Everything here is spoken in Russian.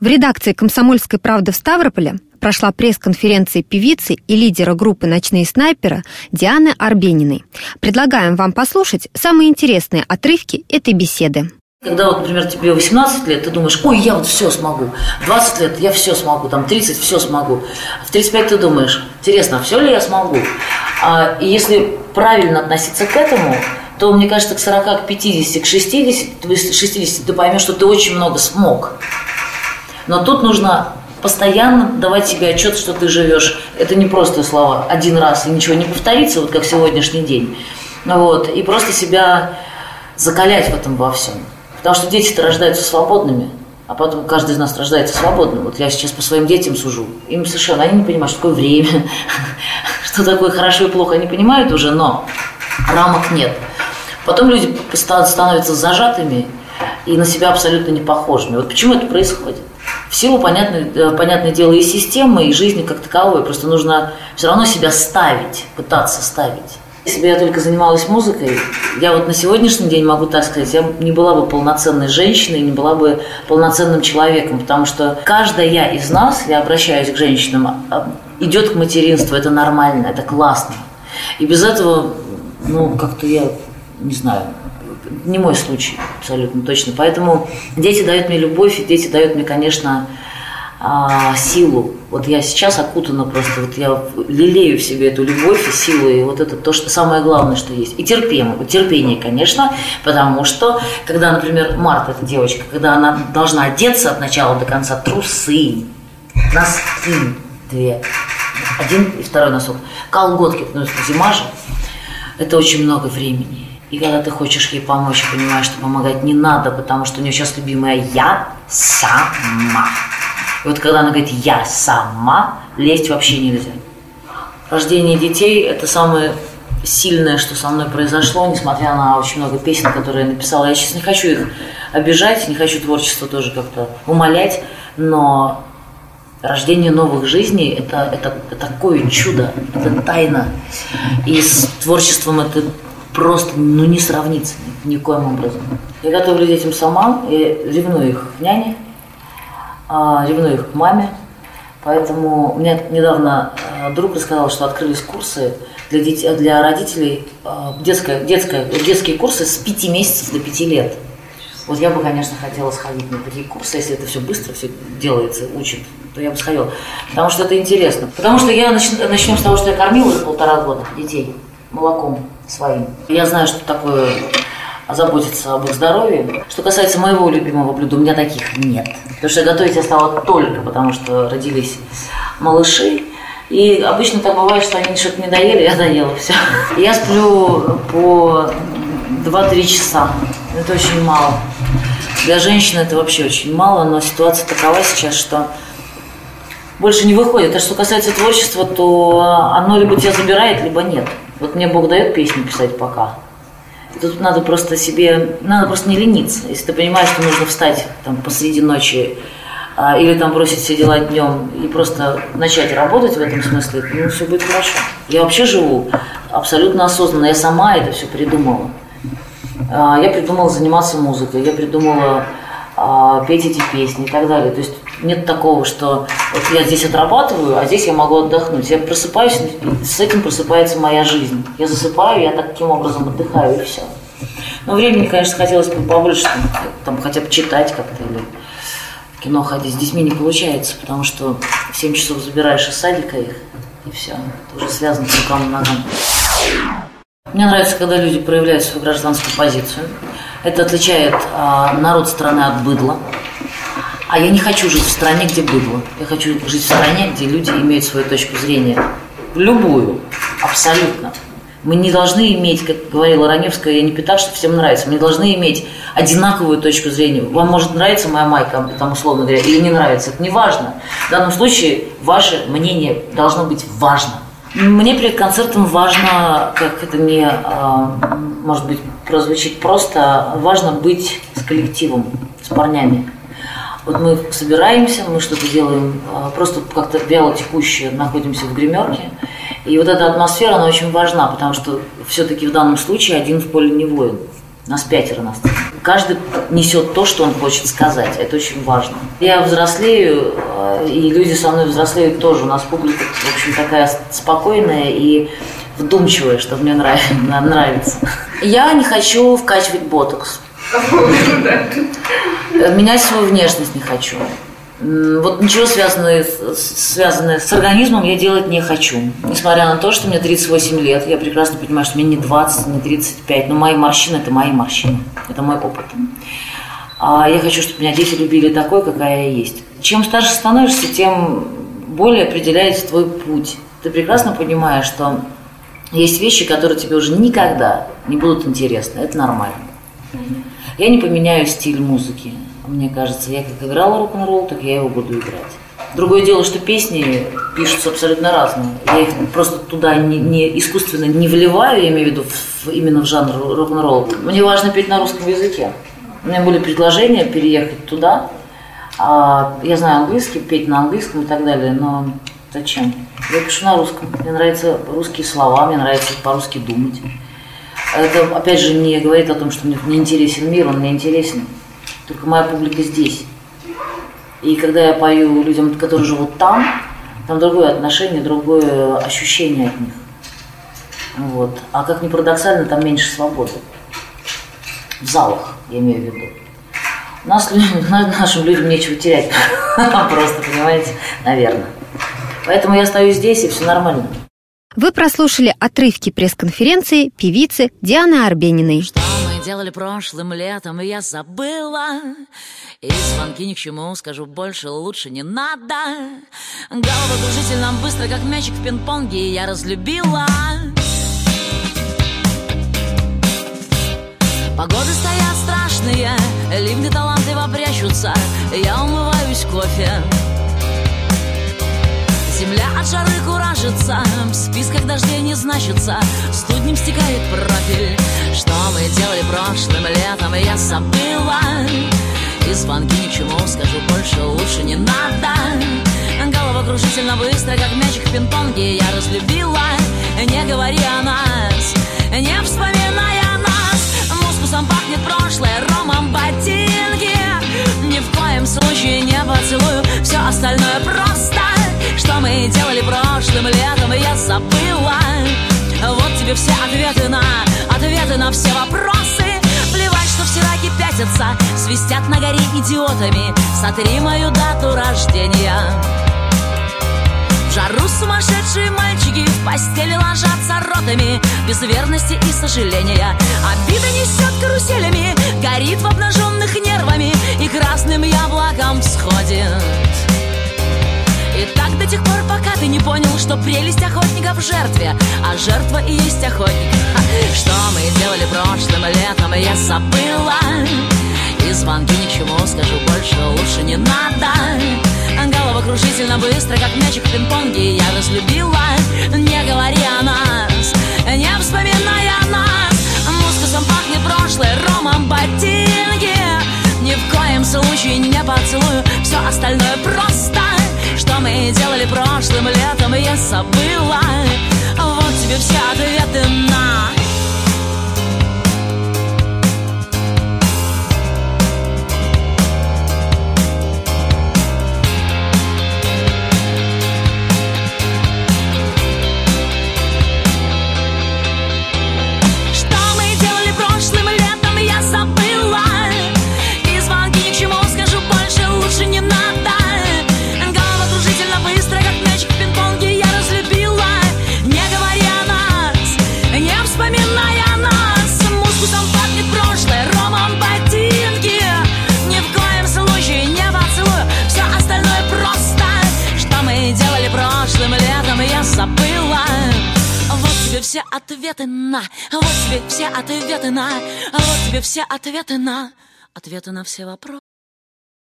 В редакции «Комсомольской правды» в Ставрополе прошла пресс-конференция певицы и лидера группы «Ночные снайперы» Дианы Арбениной. Предлагаем вам послушать самые интересные отрывки этой беседы. Когда, вот, например, тебе 18 лет, ты думаешь, ой, я вот все смогу. 20 лет я все смогу, там 30 все смогу. В 35 ты думаешь, интересно, а все ли я смогу? А, и если правильно относиться к этому, то, мне кажется, к 40, к 50, к 60, 60 ты поймешь, что ты очень много смог. Но тут нужно постоянно давать себе отчет, что ты живешь. Это не просто слова один раз и ничего не повторится, вот как сегодняшний день. Вот, и просто себя закалять в этом во всем. Потому что дети-то рождаются свободными, а потом каждый из нас рождается свободным. Вот я сейчас по своим детям сужу. Им совершенно, они не понимают, что такое время, что такое хорошо и плохо, они понимают уже, но рамок нет. Потом люди становятся зажатыми и на себя абсолютно не похожими. Вот почему это происходит? В силу, понятное, э, понятное дело, и системы, и жизни как таковой. Просто нужно все равно себя ставить, пытаться ставить. Если бы я только занималась музыкой, я вот на сегодняшний день могу так сказать, я не была бы полноценной женщиной, не была бы полноценным человеком, потому что каждая из нас, я обращаюсь к женщинам, а, идет к материнству, это нормально, это классно. И без этого, ну, как-то я, не знаю, не мой случай абсолютно точно. Поэтому дети дают мне любовь, и дети дают мне, конечно, а, силу. Вот я сейчас окутана просто, вот я лелею в себе эту любовь и силу, и вот это то, что самое главное, что есть. И терпение, терпение, конечно, потому что, когда, например, Марта, эта девочка, когда она должна одеться от начала до конца, трусы, носки, две, один и второй носок, колготки, что зима же, это очень много времени. И когда ты хочешь ей помочь, понимаешь, что помогать не надо, потому что у нее сейчас любимая «я сама». И вот когда она говорит «я сама», лезть вообще нельзя. Рождение детей – это самое сильное, что со мной произошло, несмотря на очень много песен, которые я написала. Я сейчас не хочу их обижать, не хочу творчество тоже как-то умолять, но рождение новых жизней это, это, это такое чудо, это тайна. И с творчеством это просто ну, не сравнится ни, никоим образом. Я готовлю детям сама, я ревную их к няне, а, ревную их к маме. Поэтому мне недавно а, друг рассказал, что открылись курсы для, детей, для родителей, детское, детское, детские курсы с 5 месяцев до 5 лет. Вот я бы, конечно, хотела сходить на такие курсы, если это все быстро, все делается, учат, то я бы сходила. Потому что это интересно. Потому что я нач... начнем с того, что я кормила уже полтора года детей молоком своим. Я знаю, что такое заботиться об их здоровье. Что касается моего любимого блюда, у меня таких нет. Потому что готовить я стала только потому, что родились малыши. И обычно так бывает, что они что-то не доели, я доела все. Я сплю по 2-3 часа. Это очень мало. Для женщины это вообще очень мало, но ситуация такова сейчас, что больше не выходит. А что касается творчества, то оно либо тебя забирает, либо нет. Вот мне Бог дает песню писать пока. Тут надо просто себе, надо просто не лениться. Если ты понимаешь, что нужно встать там посреди ночи а, или там бросить все дела днем и просто начать работать в этом смысле, ну все будет хорошо. Я вообще живу абсолютно осознанно. Я сама это все придумала. А, я придумала заниматься музыкой, я придумала петь эти песни и так далее. То есть нет такого, что вот я здесь отрабатываю, а здесь я могу отдохнуть. Я просыпаюсь, с этим просыпается моя жизнь. Я засыпаю, я таким образом отдыхаю и все. Но времени, конечно, хотелось бы побольше, там хотя бы читать как-то или в кино ходить. С детьми не получается, потому что в 7 часов забираешь из садика их, и все. Это уже связано с руками и ногами. Мне нравится, когда люди проявляют свою гражданскую позицию. Это отличает а, народ страны от быдла. А я не хочу жить в стране, где быдло. Я хочу жить в стране, где люди имеют свою точку зрения. Любую. Абсолютно. Мы не должны иметь, как говорила Раневская, я не питак, что всем нравится. Мы не должны иметь одинаковую точку зрения. Вам может нравиться моя майка, там, условно говоря, или не нравится. Это не важно. В данном случае ваше мнение должно быть важно. Мне перед концертом важно, как это не, а, может быть, прозвучит просто, важно быть с коллективом, с парнями. Вот мы собираемся, мы что-то делаем, а, просто как-то вяло текущее, находимся в гримерке. И вот эта атмосфера, она очень важна, потому что все-таки в данном случае один в поле не воин. Нас пятеро нас. Каждый несет то, что он хочет сказать. Это очень важно. Я взрослею, э, и люди со мной взрослеют тоже. У нас публика, в общем, такая спокойная и вдумчивая, что мне нравится. Я не хочу вкачивать ботокс. Менять свою внешность не хочу. Вот ничего связанное, связанное с организмом я делать не хочу. Несмотря на то, что мне 38 лет, я прекрасно понимаю, что мне не 20, не 35, но мои морщины – это мои морщины, это мой опыт. А я хочу, чтобы меня дети любили такой, какая я есть. Чем старше становишься, тем более определяется твой путь. Ты прекрасно понимаешь, что есть вещи, которые тебе уже никогда не будут интересны. Это нормально. Я не поменяю стиль музыки. Мне кажется, я как играла рок-н-ролл, так я его буду играть. Другое дело, что песни пишутся абсолютно разные. Я их просто туда не, не искусственно не вливаю, я имею в виду в, именно в жанр рок-н-ролл. Мне важно петь на русском языке. У меня были предложения переехать туда. А, я знаю английский, петь на английском и так далее, но зачем? Я пишу на русском. Мне нравятся русские слова, мне нравится по-русски думать. Это, опять же, не говорит о том, что мне не интересен мир, он мне интересен. Только моя публика здесь. И когда я пою людям, которые живут там, там другое отношение, другое ощущение от них. Вот. А как ни парадоксально, там меньше свободы. В залах, я имею в виду. У нас нашим людям нечего терять. Просто, понимаете, наверное. Поэтому я стою здесь, и все нормально. Вы прослушали отрывки пресс-конференции певицы Дианы Арбениной. Что мы делали прошлым летом, я забыла. И звонки ни к чему, скажу больше, лучше не надо. Головокружительно быстро, как мячик в пинг-понге, я разлюбила. Погоды стоят страшные, ливни талантливо прячутся, я умываюсь кофе. Земля от жары куражится, в списках дождей не значится, студнем стекает профиль. Что мы делали прошлым летом, я забыла. И звонки ни к чему, скажу больше, лучше не надо. Головокружительно быстро, как мячик в пинг-понге, я разлюбила. Не говори о нас, не вспоминай о нас. Мускусом пахнет прошлое, ромом ботинки. Ни в коем случае не поцелую, все остальное просто мы делали прошлым летом, я забыла. Вот тебе все ответы на, ответы на все вопросы. Плевать, что все раки пятятся, свистят на горе идиотами. Сотри мою дату рождения. В жару сумасшедшие мальчики в постели ложатся ротами. Без верности и сожаления. Обида несет каруселями Горит в обнаженных нервами И красным яблоком всходит тех пор, пока ты не понял, что прелесть охотника в жертве, а жертва и есть охотник. Что мы делали прошлым летом, я забыла. И звонки ни к чему, скажу больше, лучше не надо. Головокружительно быстро, как мячик в пинг-понге, я разлюбила. Не говори о нас, не вспоминай о нас. Мускусом пахнет прошлое, ромом ботинки. Ни в коем случае не поцелую, все остальное просто мы делали прошлым летом, я забыла ответы на, вот тебе все ответы на, вот тебе все ответы на, ответы на все вопросы.